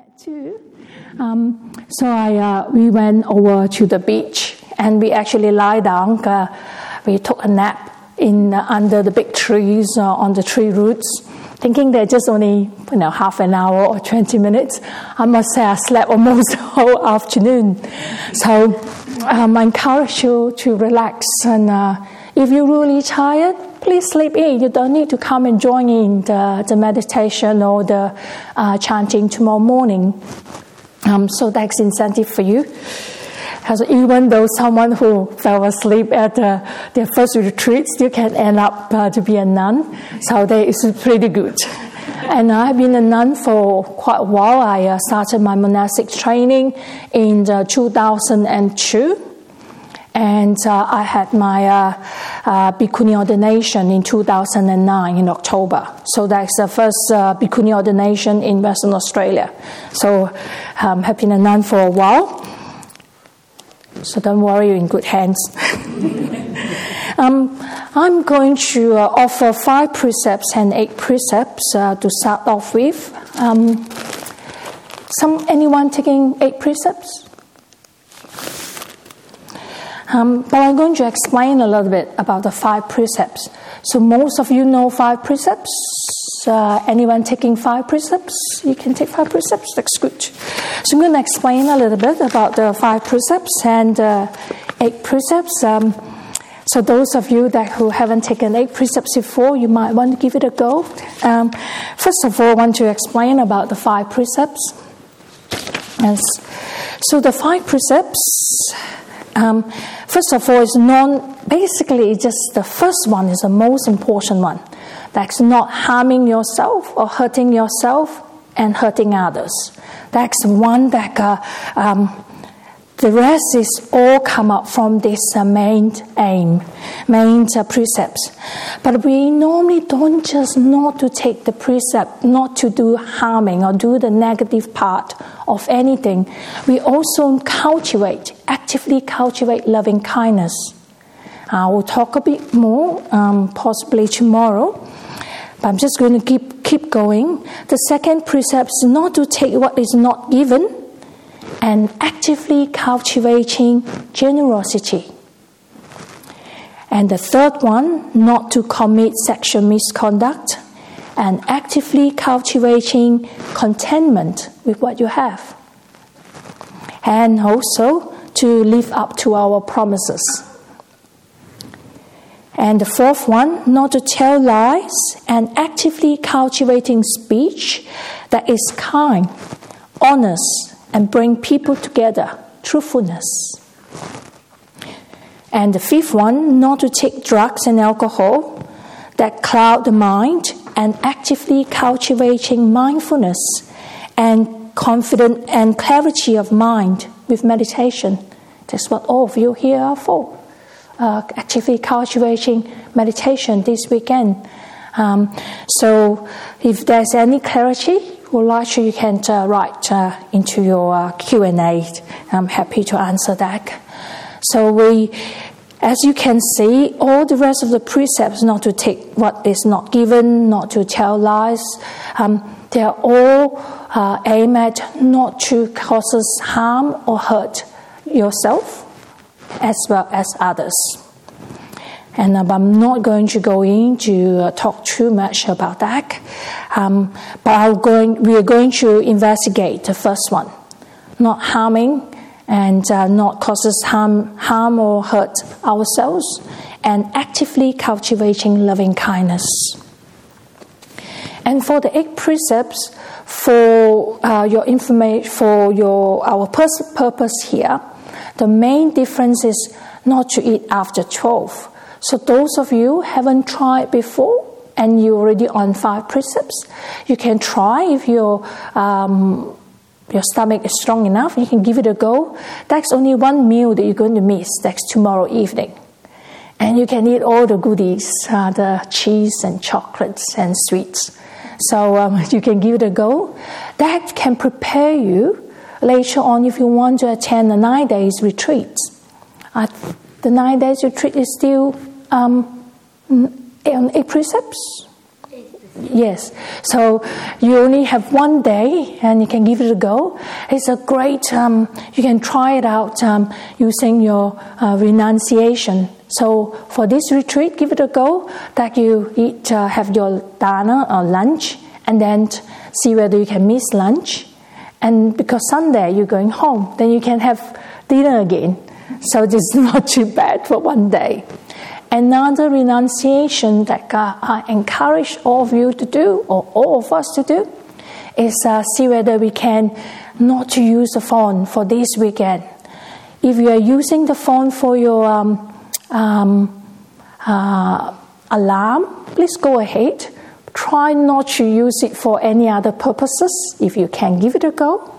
met too. Um, so I, uh, we went over to the beach and we actually lie down. Uh, we took a nap in uh, under the big trees uh, on the tree roots, thinking they're just only you know half an hour or twenty minutes. I must say I slept almost the whole afternoon. So um, I encourage you to relax and uh, if you're really tired, please sleep in. You don't need to come and join in the, the meditation or the uh, chanting tomorrow morning. Um, so that's incentive for you. Because even though someone who fell asleep at uh, their first retreat still can end up uh, to be a nun, so that is pretty good. And I've been a nun for quite a while. I uh, started my monastic training in uh, 2002 and uh, I had my uh, uh, Bhikkhuni ordination in 2009 in October. So that's the first uh, Bhikkhuni ordination in Western Australia. So um, have been a nun for a while. So don't worry, you're in good hands. um, I'm going to uh, offer five precepts and eight precepts uh, to start off with. Um, some anyone taking eight precepts? Um, but I'm going to explain a little bit about the five precepts. So most of you know five precepts. Uh, anyone taking five precepts? You can take five precepts. That's good. So I'm going to explain a little bit about the five precepts and uh, eight precepts. Um, so those of you that who haven't taken eight precepts before, you might want to give it a go. Um, first of all, I want to explain about the five precepts. Yes. So the five precepts um, first of all, it's non. Basically, it's just the first one is the most important one. That's not harming yourself or hurting yourself and hurting others. That's one that uh, um, the rest is all come up from this main aim, main precepts. But we normally don't just not to take the precept, not to do harming or do the negative part of anything. We also cultivate, actively cultivate loving kindness. I will talk a bit more, um, possibly tomorrow. But I'm just going to keep keep going. The second precept is not to take what is not given and actively cultivating generosity. And the third one, not to commit sexual misconduct and actively cultivating contentment with what you have. And also to live up to our promises. And the fourth one, not to tell lies and actively cultivating speech that is kind, honest, and bring people together, truthfulness. And the fifth one, not to take drugs and alcohol that cloud the mind and actively cultivating mindfulness and confident and clarity of mind with meditation. That's what all of you here are for. Uh, actively cultivating meditation this weekend. Um, so, if there's any clarity, or like you can uh, write uh, into your uh, Q&A. I'm happy to answer that. So we, as you can see, all the rest of the precepts not to take what is not given, not to tell lies, um, they are all uh, aimed at not to cause us harm or hurt yourself as well as others. And um, I'm not going to go into uh, talk too much about that. Um, but going, we are going to investigate the first one, not harming and uh, not causes harm, harm or hurt ourselves, and actively cultivating loving kindness. And for the eight precepts, for uh, your information, for your our pers- purpose here, the main difference is not to eat after twelve so those of you haven't tried before and you're already on five precepts, you can try if your um, your stomach is strong enough. You can give it a go. That's only one meal that you're going to miss. That's tomorrow evening, and you can eat all the goodies, uh, the cheese and chocolates and sweets. So um, you can give it a go. That can prepare you later on if you want to attend a nine days retreat. Uh, the nine days retreat is still um, eight precepts? Yes. So you only have one day and you can give it a go. It's a great, um, you can try it out um, using your uh, renunciation. So for this retreat, give it a go that you eat, uh, have your dana or lunch and then see whether you can miss lunch. And because Sunday you're going home, then you can have dinner again. So is not too bad for one day. Another renunciation that I encourage all of you to do, or all of us to do, is uh, see whether we can not to use the phone for this weekend. If you are using the phone for your um, um, uh, alarm, please go ahead. Try not to use it for any other purposes. If you can, give it a go.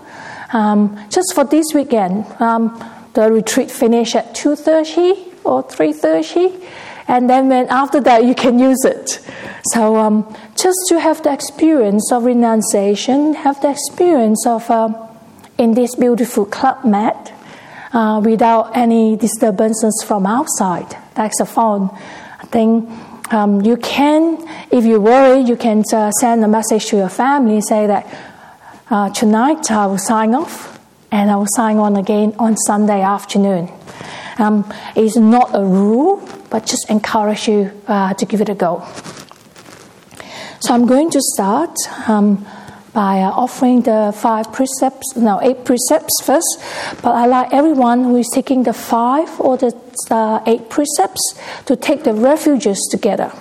Um, just for this weekend, um, the retreat finish at two thirty or 3.30 and then when after that you can use it. So um, just to have the experience of renunciation have the experience of uh, in this beautiful Club Med uh, without any disturbances from outside that's a phone. I think um, you can if you worry you can uh, send a message to your family say that uh, tonight i will sign off and i will sign on again on sunday afternoon um, it's not a rule, but just encourage you uh, to give it a go. So I'm going to start um, by uh, offering the five precepts, no, eight precepts first. But I like everyone who is taking the five or the uh, eight precepts to take the refuges together.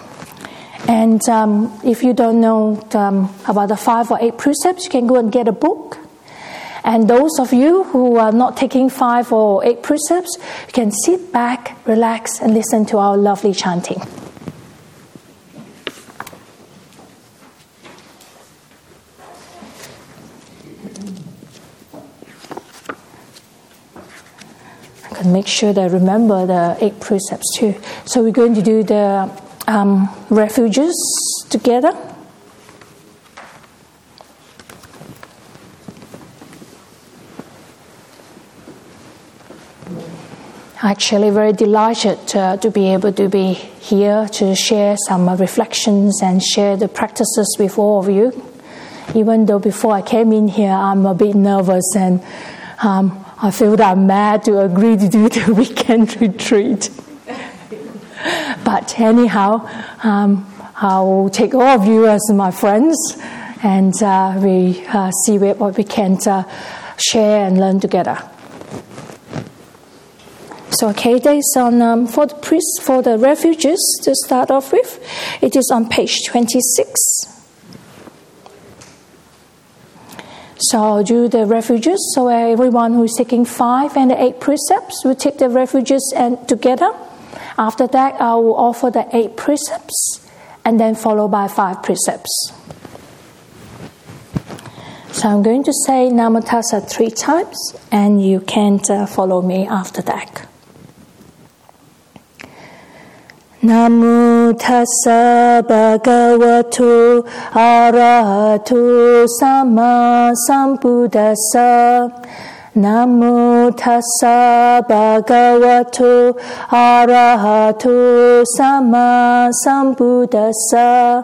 And um, if you don't know um, about the five or eight precepts, you can go and get a book and those of you who are not taking five or eight precepts, you can sit back, relax, and listen to our lovely chanting. I can make sure that I remember the eight precepts too. So we're going to do the um, refuges together. Actually very delighted to be able to be here to share some reflections and share the practices with all of you. Even though before I came in here, I'm a bit nervous and um, I feel that I'm mad to agree to do the weekend retreat. but anyhow, um, I'll take all of you as my friends and uh, we uh, see what we can uh, share and learn together. So, okay, there's on um, for the priests for the refuges to start off with. It is on page twenty-six. So I'll do the refuges. So everyone who is taking five and eight precepts will take the refuges and together. After that, I will offer the eight precepts, and then followed by five precepts. So I'm going to say Namo Tassa three times, and you can uh, follow me after that. Namo tassa bhagavato arahato sama sambuddhassa. Namo tassa bhagavato arahato sama sambuddhassa.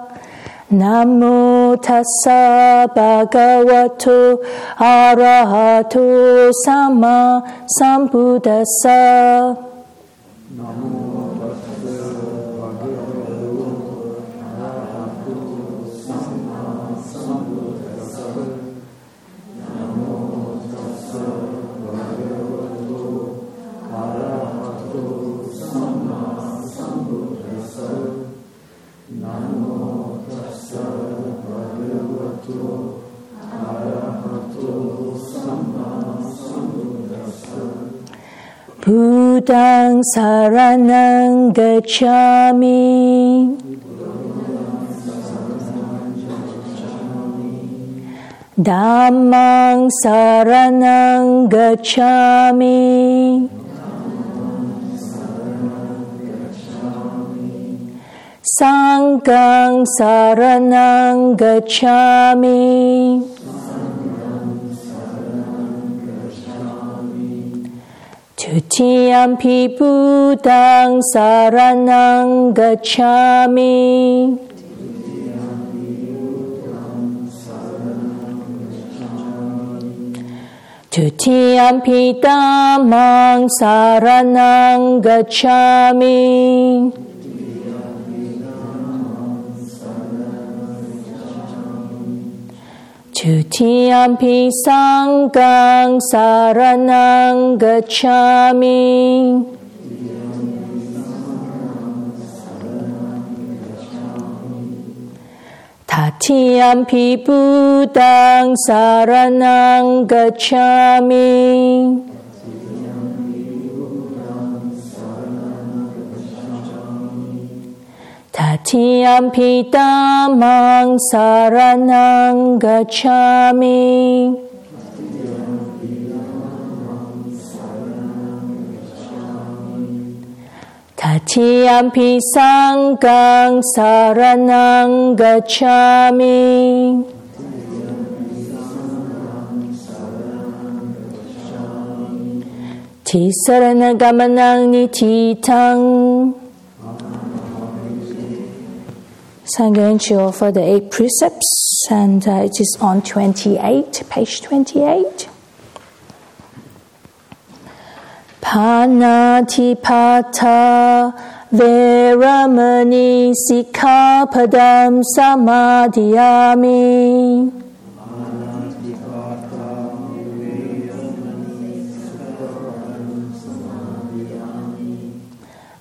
Namo tassa bhagavato arahato sama sambuddhassa. Buddhang saranang gacchami. Dhammang saranang gacchami. Sanghang saranang gacchami. Tutiyampi Buddhang Saranang Gacchami. Tutiyampi Dhammang Saranang Gacchami. ทุติยมพิสังกังสารนังกัจฉามิทัตติยมพิพุตังสารนังกัจฉามิ Tatiyampi Dhammang Saranang Gacchami. Tatiyampi Sanghang Saranang Gacchami. Tisarana Gamanang Nititang. So I'm going to offer the eight precepts, and uh, it is on 28, page 28. Panatipata Veramani Sikkhapadam Samadhiyami.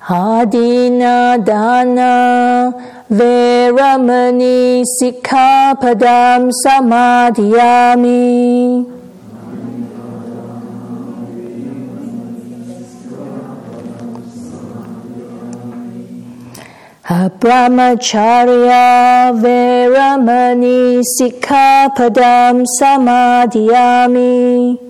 Adina Dana Veramani Sikkhapadam Samadhiyami. Brahmacharya Veramani Sikkhapadam Samadhiyami.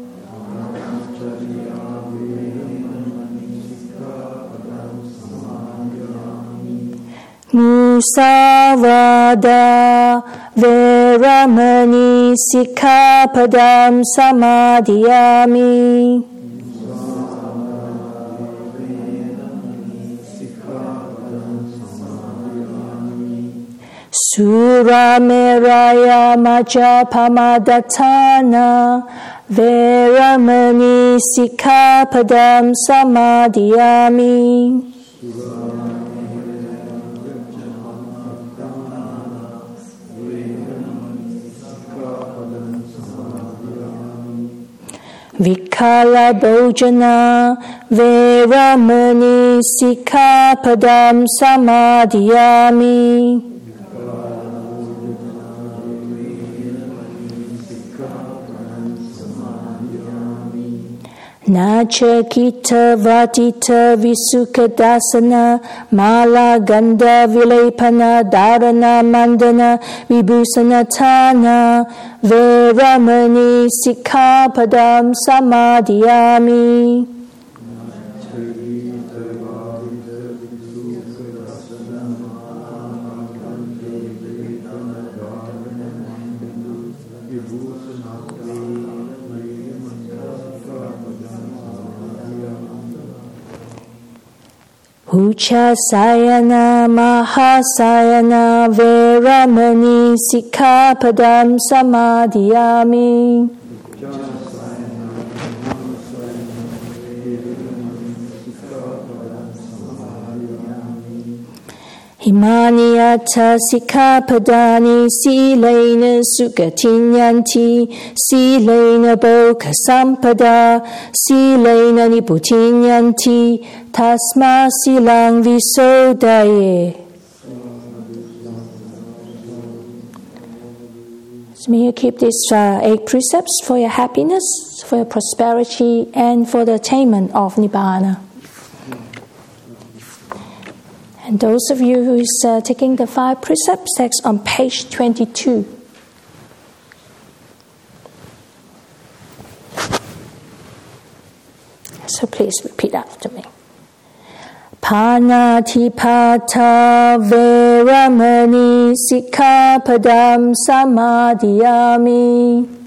Musavada Veramani Sikkhapadam Samadhiyami. Surameraya Majapamadhatana Veramani Sikkhapadam Samadhiyami Vikala Bhojana Veramani Sikkhapadam Samadhiyami Nachakita Vatita Visukadasana Mala Ganda Mandana Vibhusanatana Veramani Sikkhapadam Samadhiyami Uchasayana Mahasayana Veramani Sikkhapadam Samadhiyami Himaniata Sikkhapadani Silena Sukatinyanti Silena Boka Sampada Silena Niputinyanti Tasma Silang Visodaye So may you keep these uh, eight precepts for your happiness, for your prosperity, and for the attainment of Nibbana. And those of you who is uh, taking the five precepts, text on page 22. So please repeat after me. Panatipata Veramani Sikkhapadam Samadhiyami.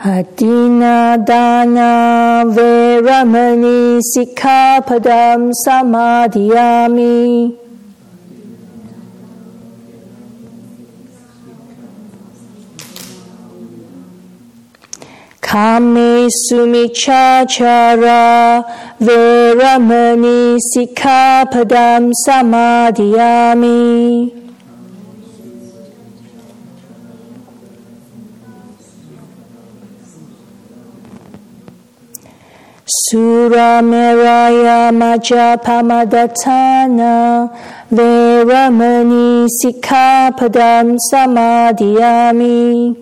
Adina dana veramani sikapadam samadhiyami. Kame sumichachara veramani sikapadam samadhiyami. Surameraya Majapamadhatana Veramani Sikkhapadam Samadhiyami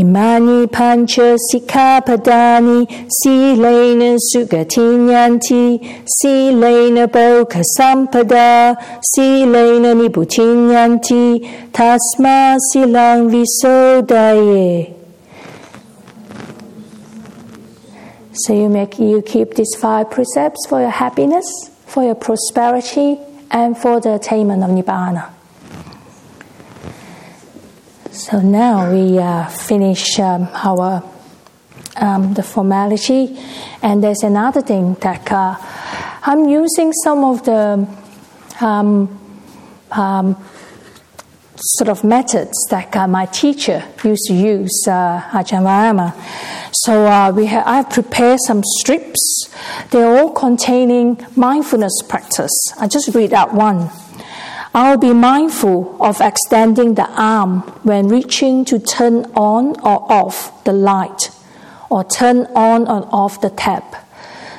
Imani pancha sikapadani silena sugatinyanti silena boka sampada silena nibutinyanti tasma silang visodaye. So you make you keep these five precepts for your happiness, for your prosperity, and for the attainment of nibbana. So now we uh, finish um, our um, the formality, and there's another thing that uh, I'm using some of the um, um sort of methods that uh, my teacher used to use, uh, Ajahn Vayama. So uh, we have, I've prepared some strips. They're all containing mindfulness practice. I just read out one. I'll be mindful of extending the arm when reaching to turn on or off the light or turn on or off the tap.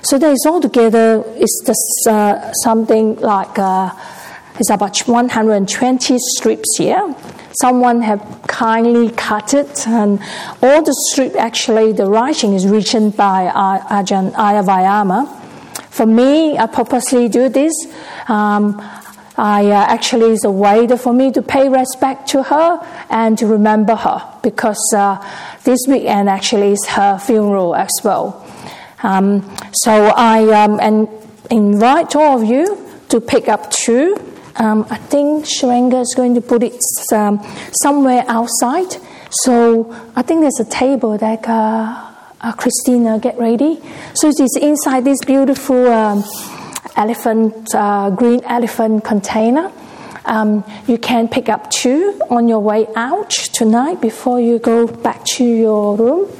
So there is altogether it's just uh, something like uh, it's about 120 strips here. Someone have kindly cut it, and all the strip actually the writing is written by Ajahn Ayya Vayama. For me, I purposely do this. Um, I uh, actually is a way for me to pay respect to her and to remember her because uh, this weekend actually is her funeral as well. Um, so I um, and invite all of you to pick up two. Um, I think Shrenga is going to put it um, somewhere outside. So I think there's a table that uh, uh Christina get ready. So it is inside this beautiful um, elephant, uh, green elephant container. Um, you can pick up two on your way out tonight before you go back to your room.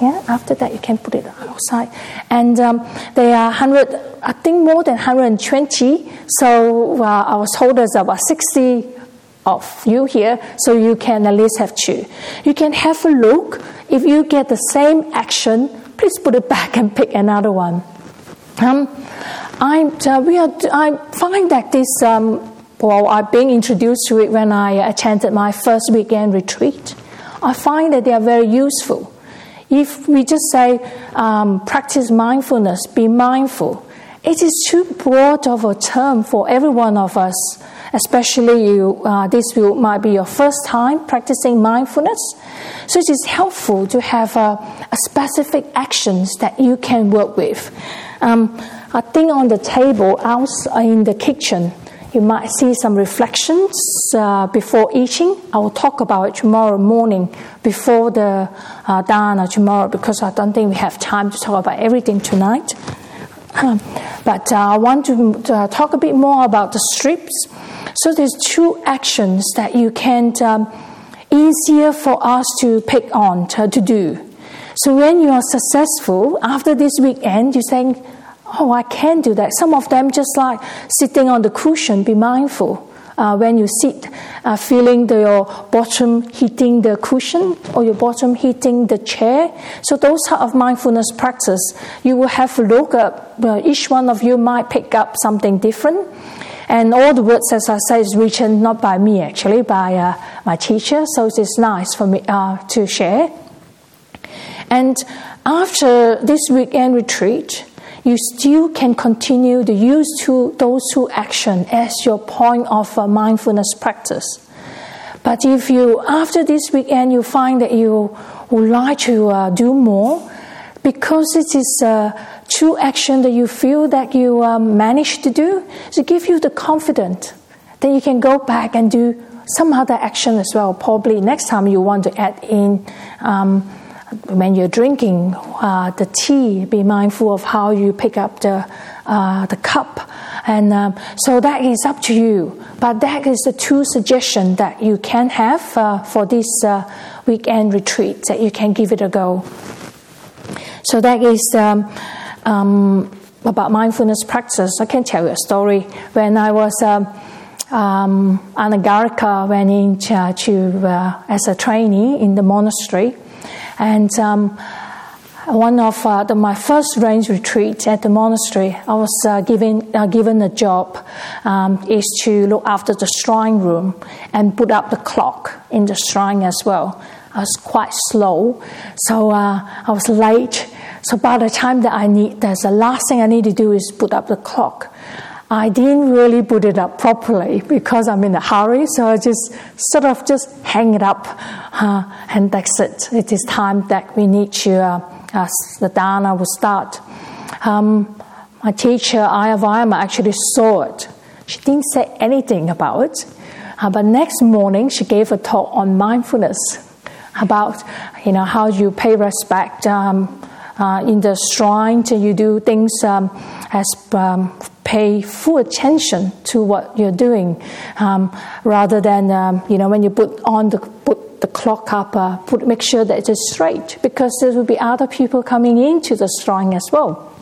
Yeah, after that you can put it outside. And um, they are 100, I think more than 120. So uh, was told there's about 60 of you here, so you can at least have two. You can have a look. If you get the same action, please put it back and pick another one. Um, I, uh, we are, I find that this, um, well, I've been introduced to it when I attended my first weekend retreat. I find that they are very useful. If we just say, um, practice mindfulness, be mindful, it is too broad of a term for every one of us, especially you. Uh, this will, might be your first time practicing mindfulness. So it is helpful to have uh, a specific actions that you can work with. Um, I think on the table out in the kitchen, you might see some reflections uh, before eating. I will talk about it tomorrow morning before the uh, dana tomorrow because I don't think we have time to talk about everything tonight. But uh, I want to uh, talk a bit more about the strips. So there's two actions that you can um, easier for us to pick on to, to do. So when you are successful after this weekend, you're saying oh, I can do that. Some of them just like sitting on the cushion, be mindful. Uh, when you sit, uh, feeling the, your bottom hitting the cushion or your bottom hitting the chair. So those type of mindfulness practice, you will have to look up. Uh, each one of you might pick up something different. And all the words, as I say, is written not by me actually, by uh, my teacher. So it's nice for me uh, to share. And after this weekend retreat, you still can continue to use two, those two actions as your point of uh, mindfulness practice. But if you, after this weekend, you find that you would like to uh, do more, because it is uh, two action that you feel that you um, managed to do, to give you the confidence that you can go back and do some other action as well. Probably next time you want to add in um, when you're drinking uh, the tea, be mindful of how you pick up the, uh, the cup. And um, so that is up to you. But that is the two suggestions that you can have uh, for this uh, weekend retreat, that you can give it a go. So that is um, um, about mindfulness practice. I can tell you a story. When I was um, um, Anagarika, went in to, to uh, as a trainee in the monastery, and um, one of uh, the, my first rains retreat at the monastery, I was uh, given uh, given a job um, is to look after the shrine room and put up the clock in the shrine as well. I was quite slow, so uh, I was late. So by the time that I need, there's the last thing I need to do is put up the clock. I didn't really put it up properly because I'm in a hurry, so I just sort of just hang it up, uh, and that's it. It is time that we need to, uh, as the dana will start. Um, my teacher, Ayya Vayama, actually saw it. She didn't say anything about it, uh, but next morning she gave a talk on mindfulness about you know how you pay respect um, uh, in the shrine, you do things um, as um, pay full attention to what you're doing, um, rather than um, you know when you put on the put the clock up, uh, put make sure that it is straight because there will be other people coming into the shrine as well.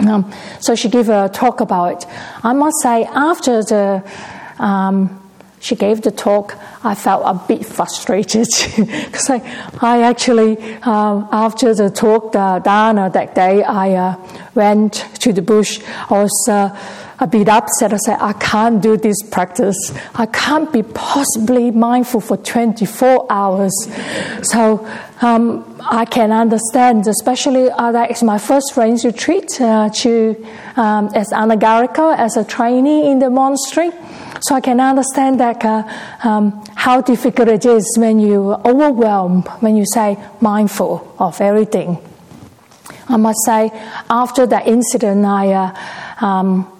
Um, so she gave a talk about it. I must say after the um, she gave the talk, I felt a bit frustrated because I, I actually, um, after the talk, the dana that day, I uh, went to the bush. I was uh, a bit upset. I said, I can't do this practice. I can't be possibly mindful for 24 hours. So um, I can understand, especially uh, that is my first rains retreat uh, to, um, as Anagarika, as a trainee in the monastery. So I can understand that uh, um, how difficult it is when you overwhelmed, when you say mindful of everything. I must say, after that incident, I uh, um,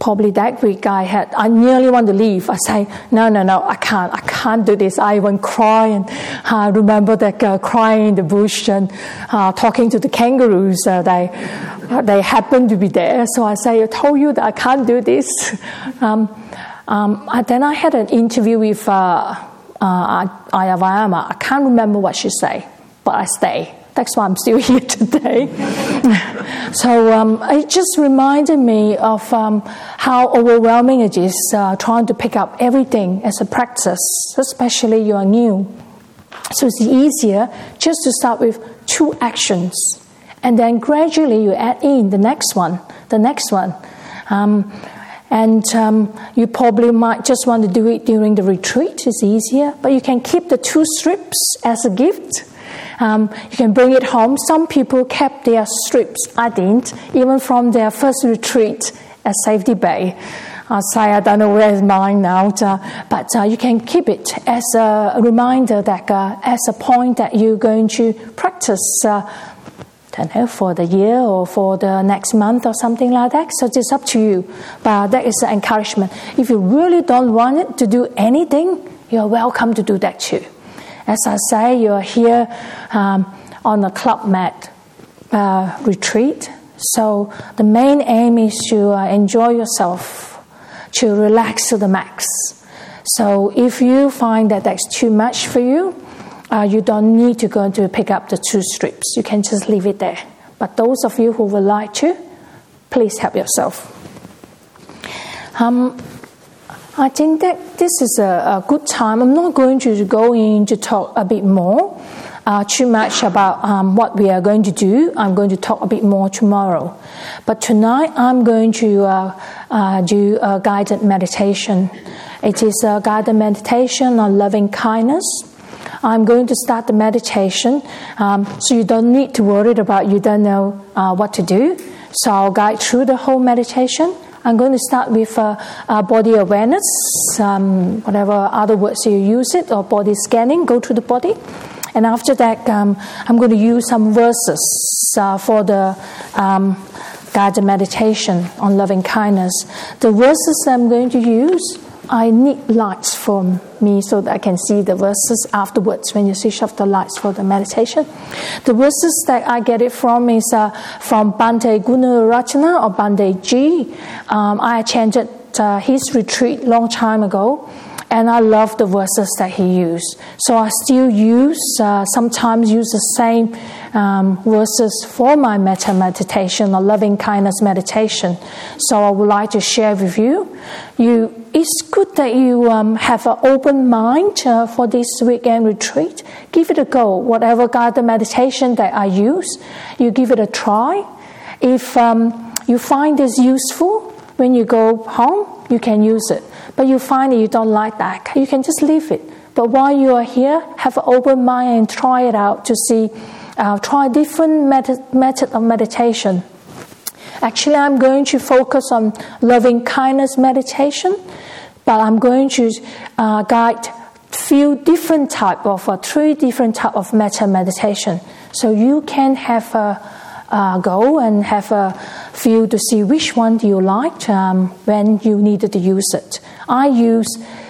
probably that week I had I nearly want to leave. I say, no, no, no, I can't, I can't do this. I even cry and I remember that uh, crying in the bush and uh, talking to the kangaroos. Uh, they they happened to be there, so I say, I told you that I can't do this. Um, um, then I had an interview with uh, uh, Ayya I can't remember what she said, but I stay. That's why I'm still here today. so um, it just reminded me of um, how overwhelming it is uh, trying to pick up everything as a practice, especially you are new. So it's easier just to start with two actions, and then gradually you add in the next one, the next one. Um, and um, you probably might just want to do it during the retreat, it's easier. But you can keep the two strips as a gift. Um, you can bring it home. Some people kept their strips, I didn't, even from their first retreat at Safety Bay. I say I don't know where is mine now, uh, but uh, you can keep it as a reminder that uh, as a point that you're going to practice uh, don't know, for the year or for the next month or something like that. So it's up to you. But that is the encouragement. If you really don't want to do anything, you're welcome to do that too. As I say, you're here um, on a Club Med uh, retreat. So the main aim is to uh, enjoy yourself, to relax to the max. So if you find that that's too much for you, uh, you don't need to go to pick up the two strips. You can just leave it there. But those of you who would like to, please help yourself. Um, I think that this is a, a, good time. I'm not going to go in to talk a bit more, uh, too much about um, what we are going to do. I'm going to talk a bit more tomorrow. But tonight I'm going to uh, uh, do a guided meditation. It is a guided meditation on loving kindness I'm going to start the meditation, um, so you don't need to worry about you don't know uh, what to do. So I'll guide through the whole meditation. I'm going to start with uh, uh, body awareness, um, whatever other words you use it, or body scanning, go to the body. And after that, um, I'm going to use some verses uh, for the um, guided meditation on loving kindness. The verses I'm going to use I need lights for me so that I can see the verses afterwards when you switch off the lights for the meditation. The verses that I get it from is uh, from Bhante Gunaratana or Bhante G. Um, I attended uh, his retreat long time ago and I love the verses that he used. So I still use, uh, sometimes use the same um, verses for my metta meditation or loving kindness meditation. So I would like to share with you. You, it's good that you um, have an open mind uh, for this weekend retreat. Give it a go. Whatever guided meditation that I use, you give it a try. If um, you find this useful when you go home, you can use it but you find that you don't like that, you can just leave it. But while you are here, have an open mind and try it out to see, uh, try different method, method of meditation. Actually, I'm going to focus on loving kindness meditation, but I'm going to uh, guide few different type of uh, three different type of metta meditation. So you can have a uh, go and have a feel to see which one you liked um, when you needed to use it. I use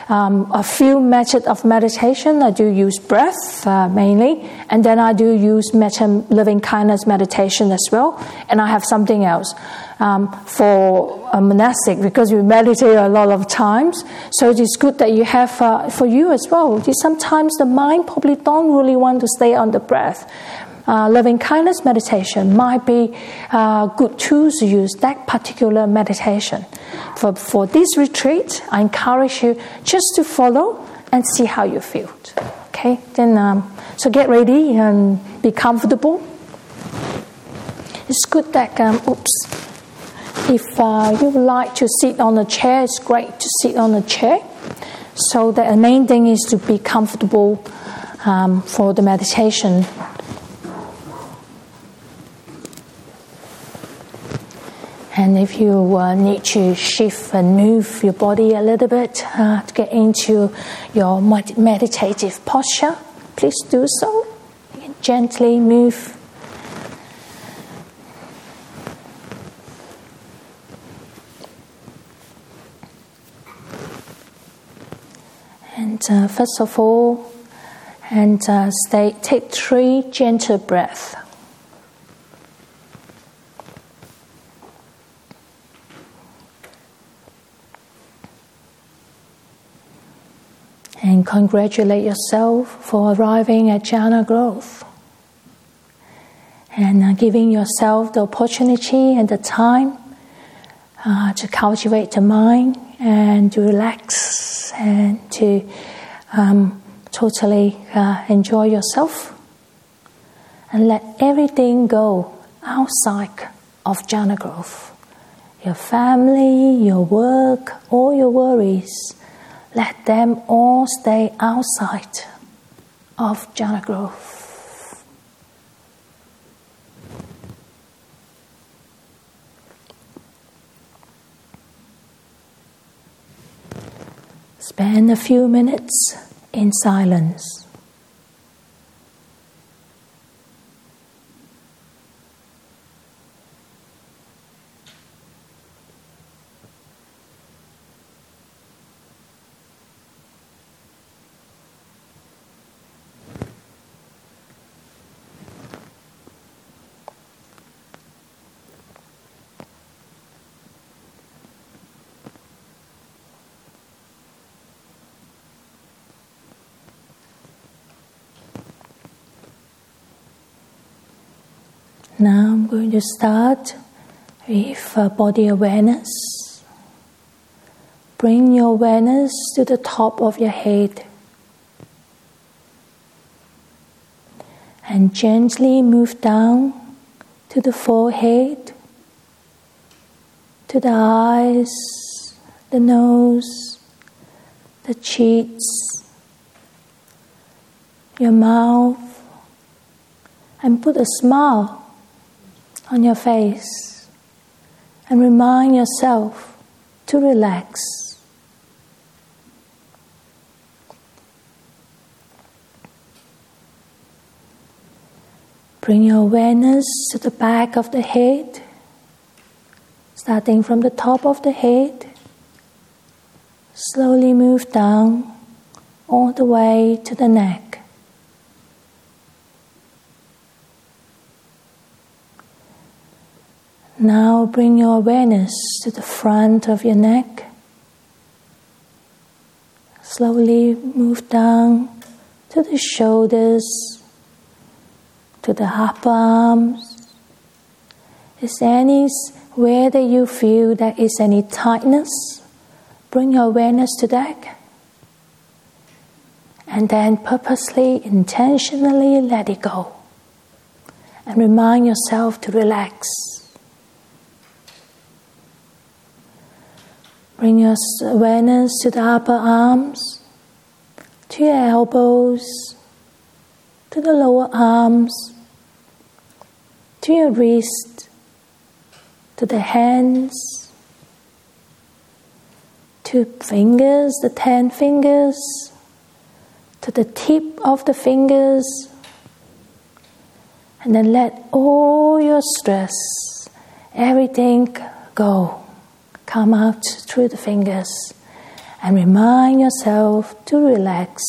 um, a few methods of meditation. I do use breath uh, mainly, and then I do use metta living kindness meditation as well. And I have something else um, for a monastic because we meditate a lot of times. So it is good that you have uh, for you as well. Sometimes the mind probably don't really want to stay on the breath uh, loving kindness meditation might be uh, good tools to use that particular meditation. For, for this retreat, I encourage you just to follow and see how you feel. Okay, then um, so get ready and be comfortable. It's good that um, oops. If uh, you like to sit on a chair, it's great to sit on a chair. So the main thing is to be comfortable um, for the meditation And if you uh, need to shift and move your body a little bit uh, to get into your meditative posture, please do so. Gently move. And uh, first of all, and uh, stay, take three gentle breaths. And congratulate yourself for arriving at Jhana Grove and uh, giving yourself the opportunity and the time uh, to cultivate the mind and to relax and to um, totally uh, enjoy yourself. And let everything go outside of Jhana Grove your family, your work, all your worries let them all stay outside of Jhana Grove. Spend a few minutes in silence. Now I'm going to start with uh, body awareness. Bring your awareness to the top of your head and gently move down to the forehead, to the eyes, the nose, the cheeks, your mouth, and put a smile on your face and remind yourself to relax. Bring your awareness to the back of the head, starting from the top of the head, slowly move down all the way to the neck. Now bring your awareness to the front of your neck. Slowly move down to the shoulders, to the upper arms. Is there anywhere that you feel there is any tightness? Bring your awareness to that. And then purposely, intentionally let it go. And remind yourself to relax. Bring your awareness to the upper arms, to your elbows, to the lower arms, to your wrist, to the hands, to fingers, the ten fingers, to the tip of the fingers, and then let all your stress, everything go come out through the fingers and remind yourself to relax.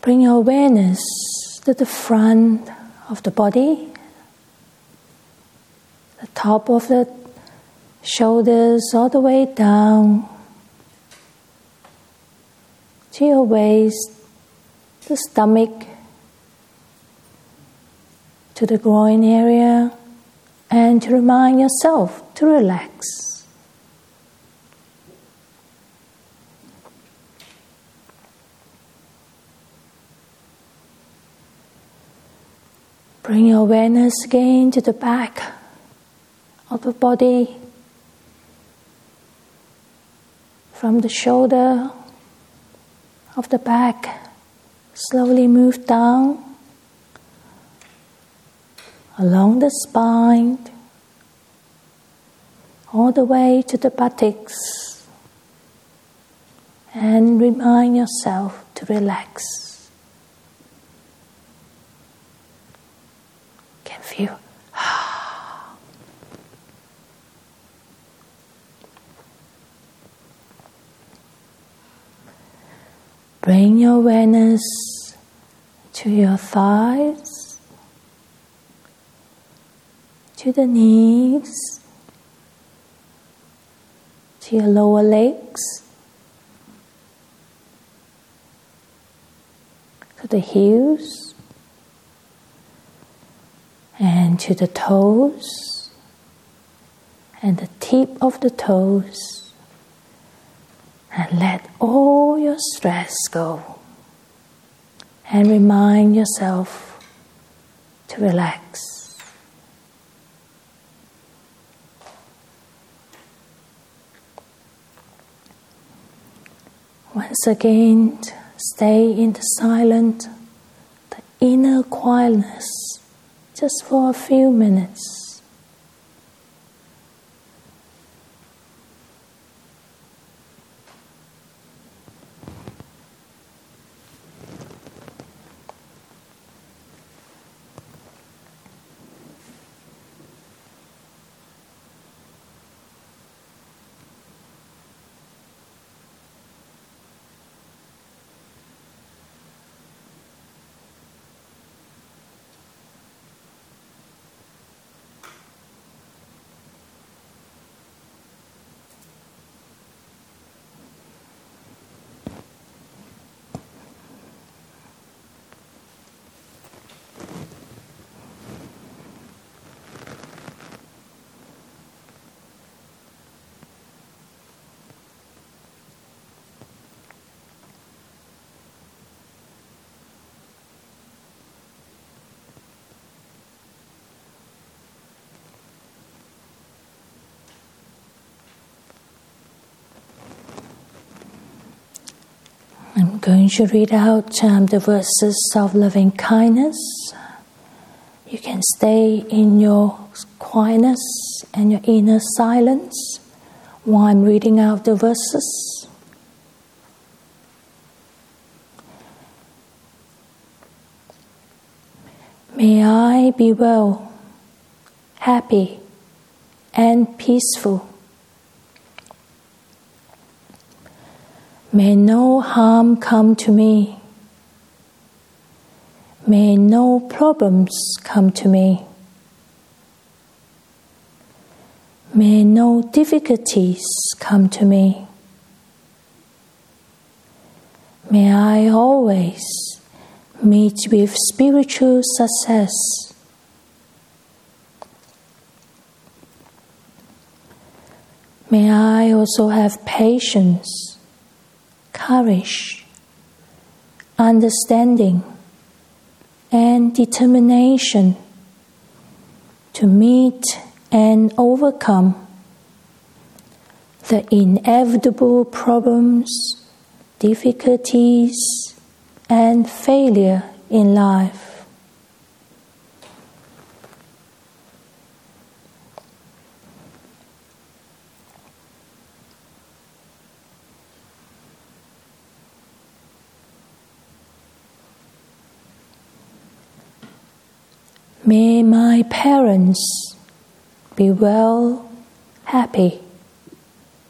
Bring your awareness to the front of the body, the top of the shoulders, all the way down to your waist, the stomach to the groin area and to remind yourself to relax. Bring your awareness again to the back of the body, from the shoulder of the back, slowly move down along the spine, all the way to the buttocks, and remind yourself to relax. Can feel. Bring your awareness to your thighs to the knees, to your lower legs, to the heels, and to the toes, and the tip of the toes, and let all your stress go. And remind yourself to relax. Once again, stay in the silent, the inner quietness, just for a few minutes. I'm going to read out um, the verses of loving kindness. You can stay in your quietness and your inner silence while I'm reading out the verses. May I be well happy, and peaceful. May no harm come to me. May no problems come to me. May no difficulties come to me. May I always meet with spiritual success. May I also have patience, courage, understanding, and determination to meet and overcome the inevitable problems, difficulties, and failure in life. May my parents be well, happy,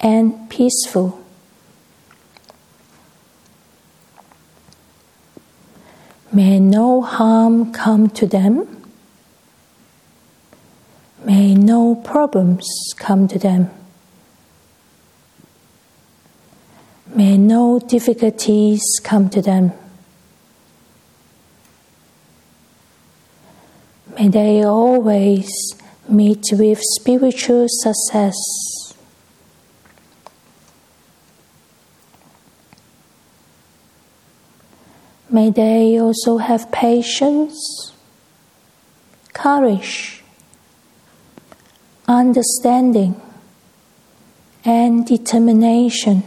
and peaceful. May no harm come to them. May no problems come to them. May no difficulties come to them. They always meet with spiritual success. May they also have patience, courage, understanding, and determination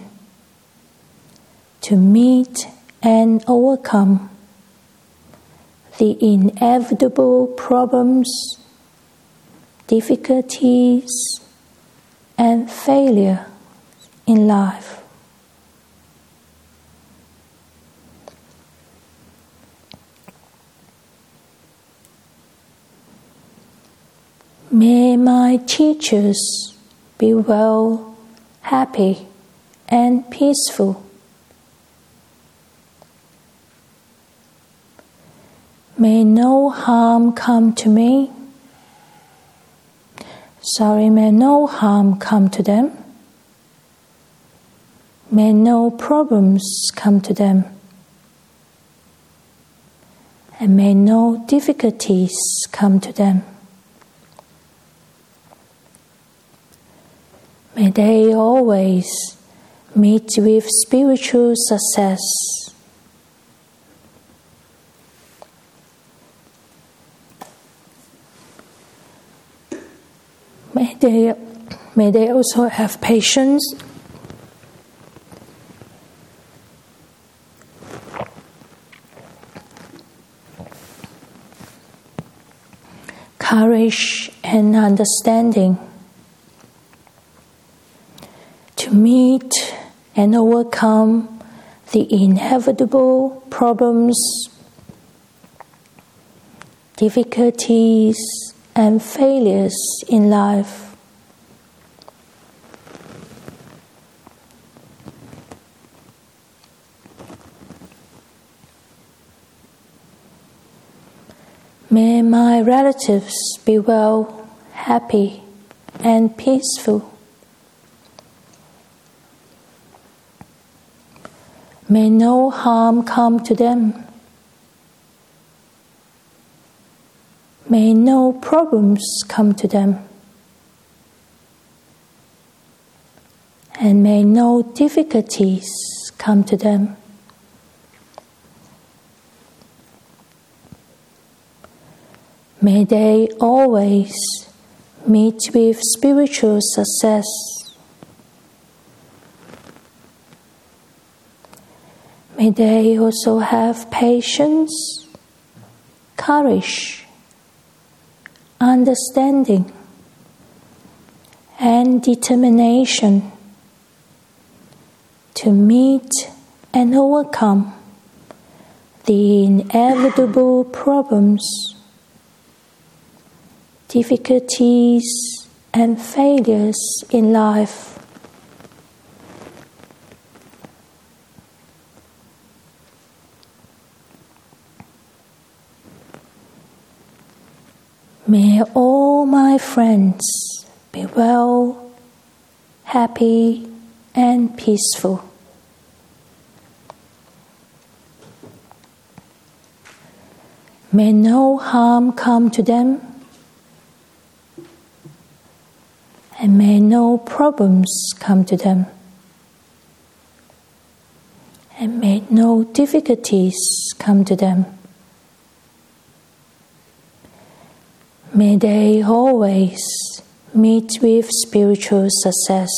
to meet and overcome the inevitable problems difficulties, and failure in life. May my teachers be well, happy, and peaceful. May no harm come to me Sorry, may no harm come to them. May no problems come to them. And may no difficulties come to them. May they always meet with spiritual success. May they, may they also have patience. Courage and understanding to meet and overcome the inevitable problems, difficulties, and failures in life. May my relatives be well, happy, and peaceful. May no harm come to them. May no problems come to them. And may no difficulties come to them. May they always meet with spiritual success. May they also have patience, courage, understanding, and determination to meet and overcome the inevitable problems, difficulties, and failures in life. May all my friends be well, happy, and peaceful. May no harm come to them, and may no problems come to them, and may no difficulties come to them. May they always meet with spiritual success.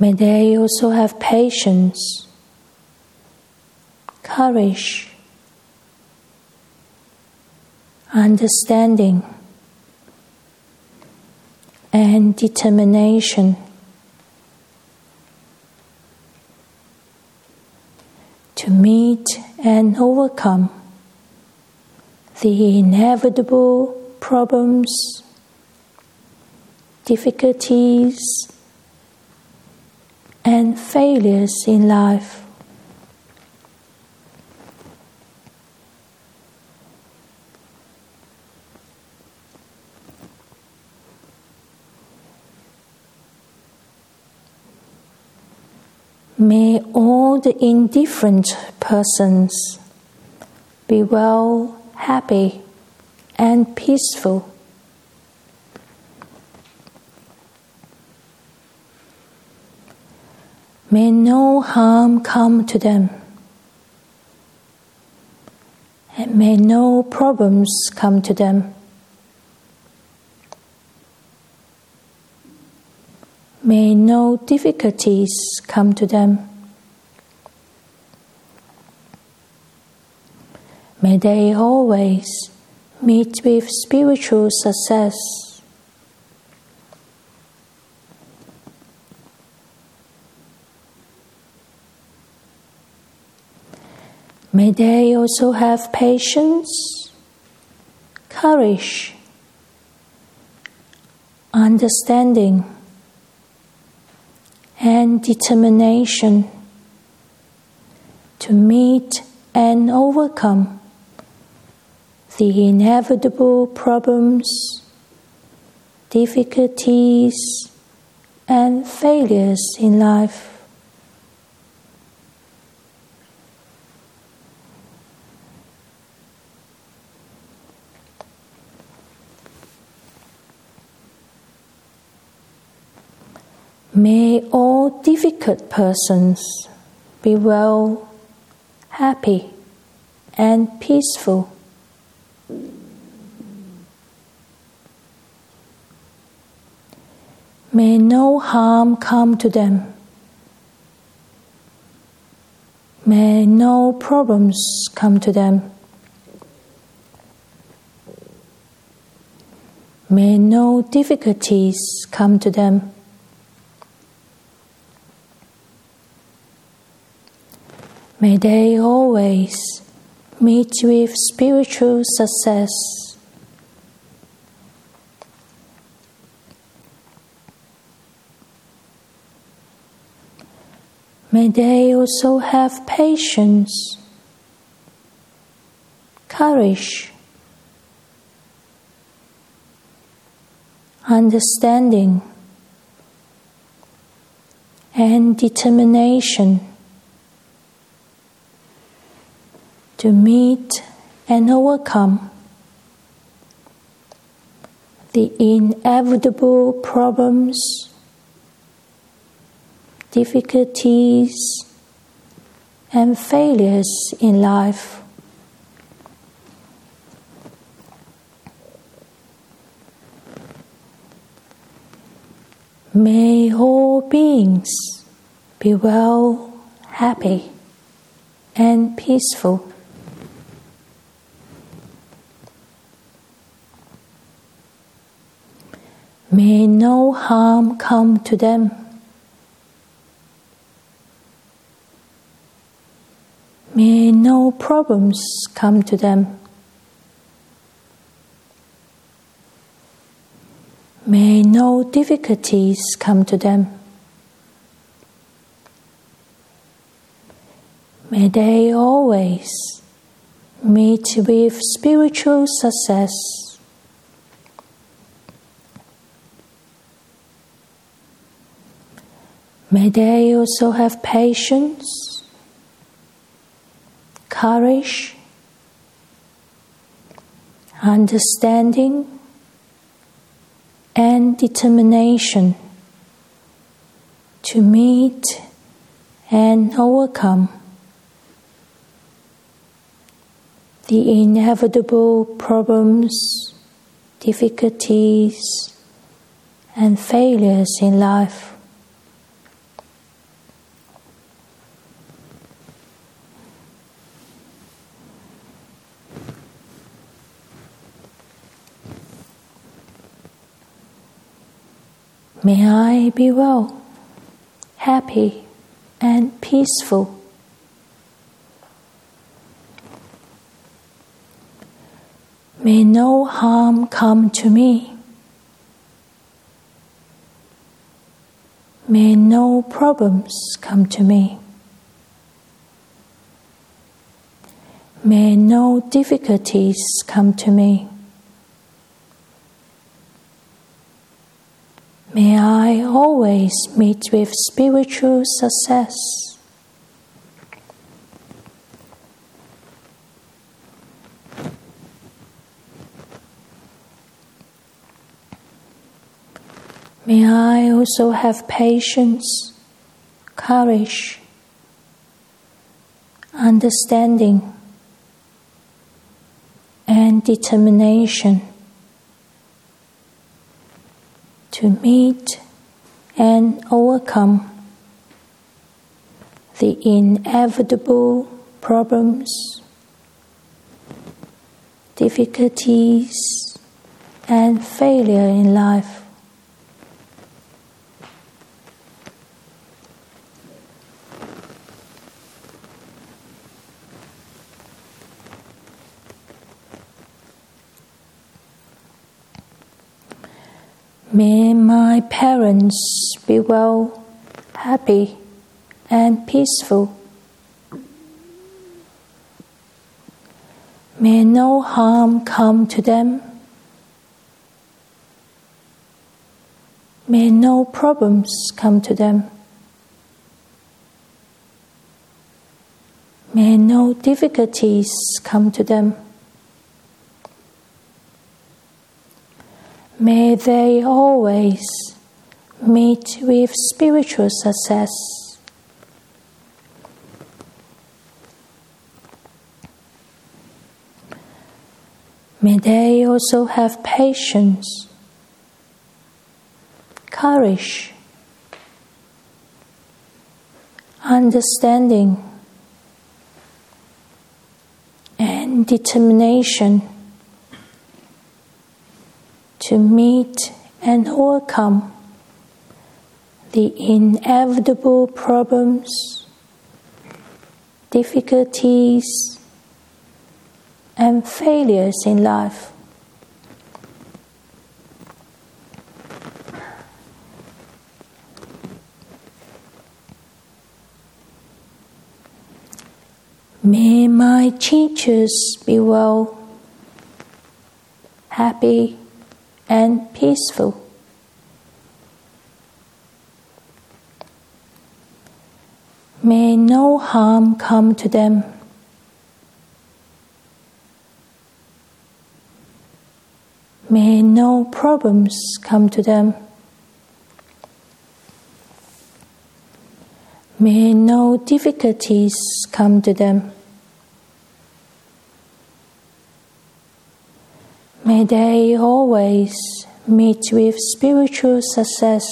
May they also have patience, courage, understanding, and determination. To meet and overcome the inevitable problems, difficulties, and failures in life. May all the indifferent persons be well, happy, and peaceful. May no harm come to them, and may no problems come to them. May no difficulties come to them. May they always meet with spiritual success. May they also have patience, courage, understanding and determination to meet and overcome the inevitable problems, difficulties, and failures in life. May all difficult persons be well, happy, and peaceful. May no harm come to them. May no problems come to them. May no difficulties come to them. May they always meet with spiritual success. May they also have patience, courage, understanding, and determination to meet and overcome the inevitable problems, difficulties, and failures in life. May all beings be well, happy, and peaceful. May no harm come to them. May no problems come to them. May no difficulties come to them. May they always meet with spiritual success. May they also have patience, courage, understanding, and determination to meet and overcome the inevitable problems, difficulties, and failures in life. May I be well, happy, and peaceful. May no harm come to me. May no problems come to me. May no difficulties come to me. May I always meet with spiritual success. May I also have patience, courage, understanding, and determination to meet and overcome the inevitable problems, difficulties, and failure in life. May my parents be well, happy, and peaceful. May no harm come to them. May no problems come to them. May no difficulties come to them. May they always meet with spiritual success. May they also have patience, courage, understanding, and determination to meet and overcome the inevitable problems, difficulties, and failures in life. May my teachers be well, happy, and peaceful. May no harm come to them. May no problems come to them. May no difficulties come to them. May they always meet with spiritual success.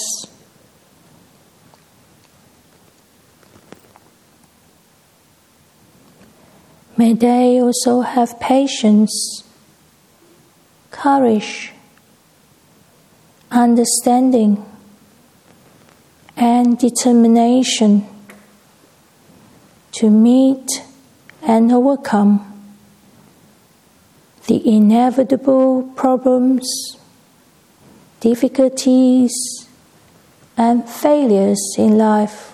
May they also have patience, courage, understanding, and determination to meet and overcome the inevitable problems, difficulties, and failures in life.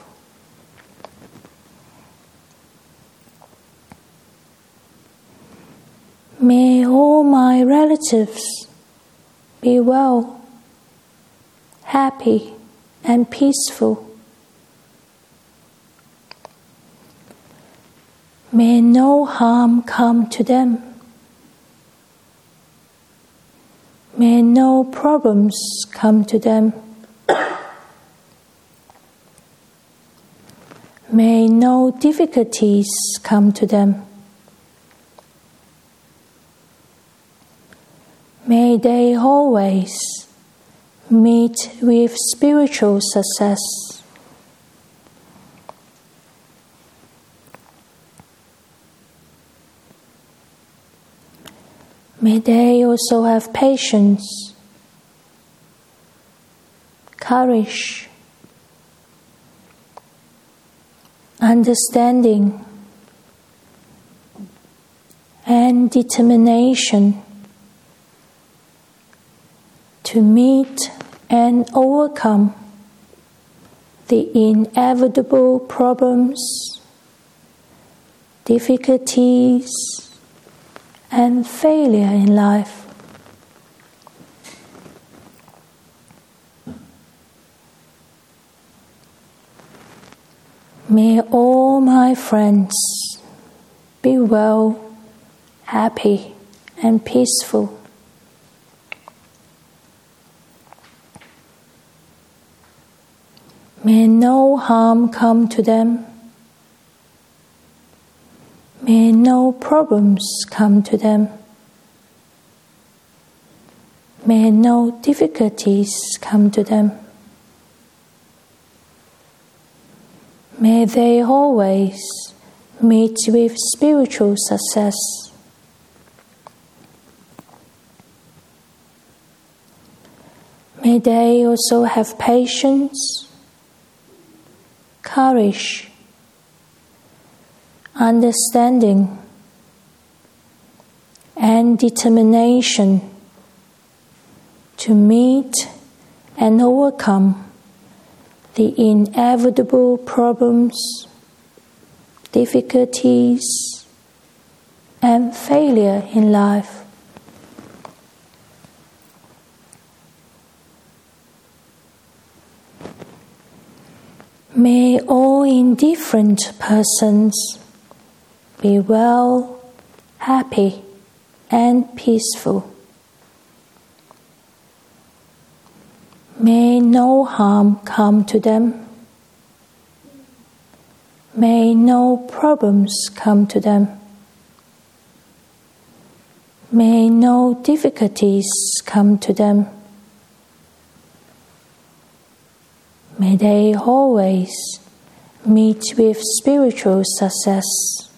May all my relatives be well, happy, and peaceful. May no harm come to them. May no problems come to them. May no difficulties come to them. May they always meet with spiritual success. May they also have patience, courage, understanding, and determination to meet and overcome the inevitable problems, difficulties, and failure in life. May all my friends be well, happy, and peaceful. May no harm come to them. May no problems come to them. May no difficulties come to them. May they always meet with spiritual success. May they also have patience courage, understanding, and determination to meet and overcome the inevitable problems, difficulties, and failure in life. May all indifferent persons be well, happy, and peaceful. May no harm come to them. May no problems come to them. May no difficulties come to them. May they always meet with spiritual success.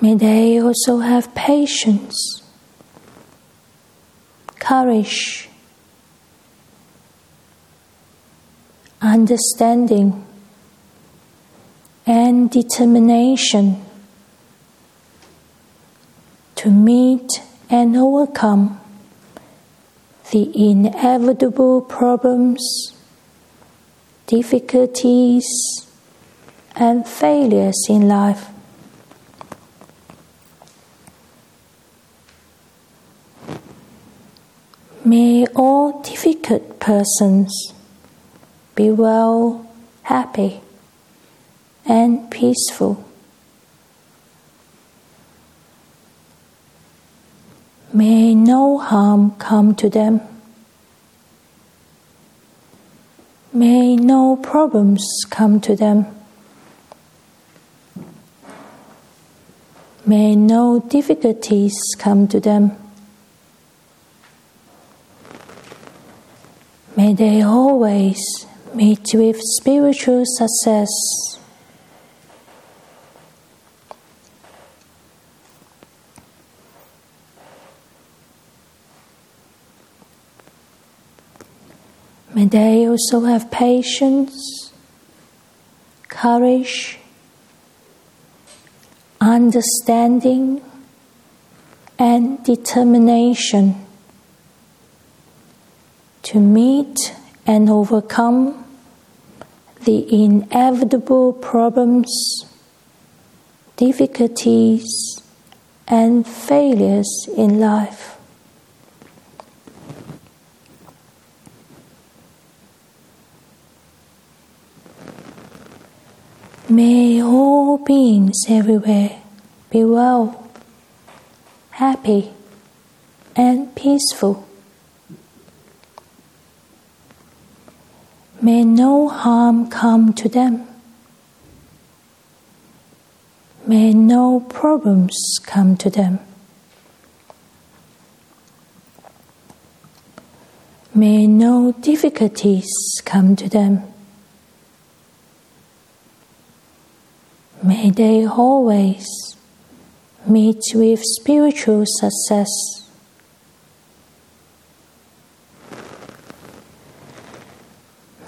May they also have patience, courage, understanding, and determination to meet and overcome the inevitable problems, difficulties, and failures in life. May all difficult persons be well, happy, and peaceful. May no harm come to them. May no problems come to them. May no difficulties come to them. May they always meet with spiritual success. May they also have patience, courage, understanding, and determination to meet and overcome the inevitable problems, difficulties, and failures in life. May all beings everywhere be well, happy, and peaceful. May no harm come to them. May no problems come to them. May no difficulties come to them. May they always meet with spiritual success.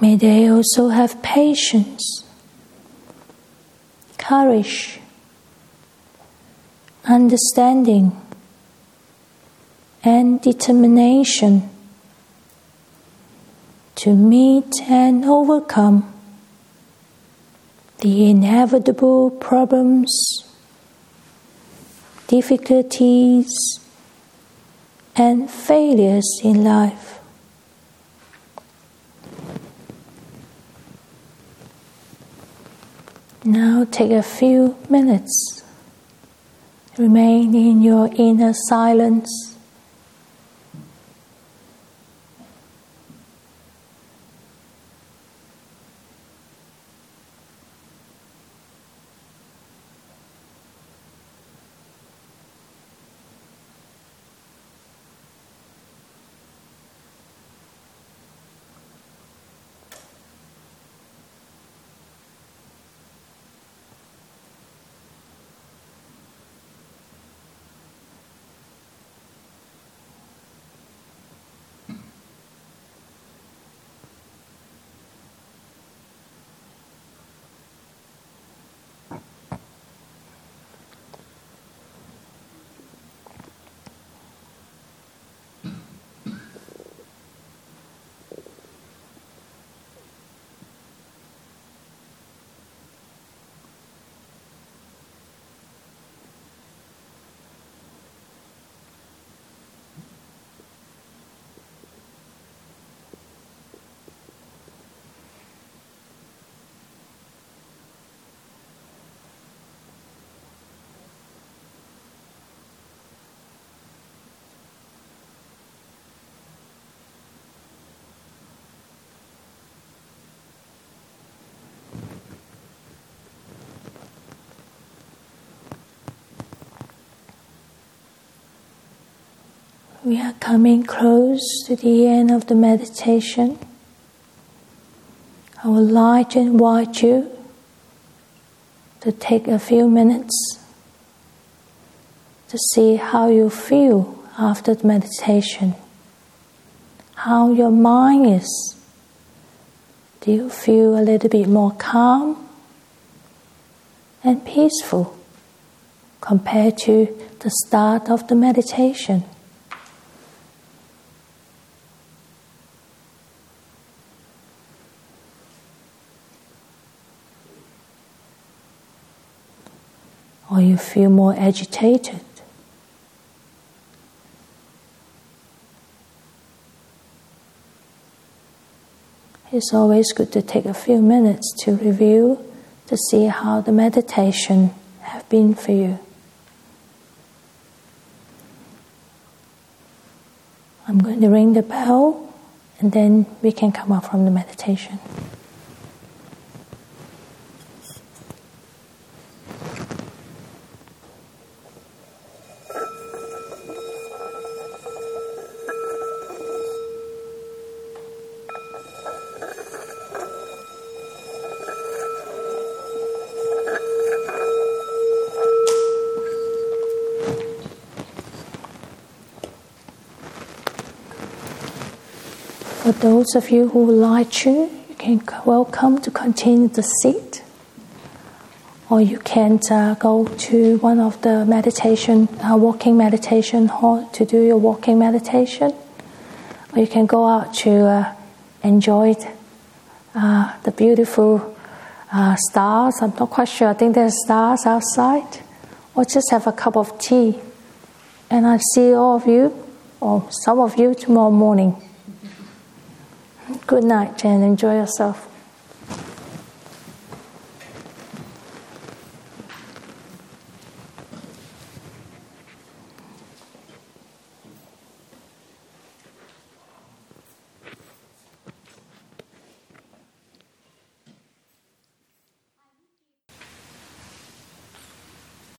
May they also have patience, courage, understanding, and determination to meet and overcome the inevitable problems, difficulties, and failures in life. Now take a few minutes. Remain in your inner silence. We are coming close to the end of the meditation. I would like to invite you to take a few minutes to see how you feel after the meditation, how your mind is. Do you feel a little bit more calm and peaceful compared to the start of the meditation? Or you feel more agitated. It's always good to take a few minutes to review to see how the meditation have been for you. I'm going to ring the bell and then we can come up from the meditation. Those of you who like to, you can welcome to continue the seat. Or you can uh, go to one of the meditation, uh, walking meditation hall to do your walking meditation. Or you can go out to uh, enjoy uh, the beautiful uh, stars. I'm not quite sure. I think there's stars outside. Or just have a cup of tea. And I see all of you, or some of you, tomorrow morning. Good night and enjoy yourself.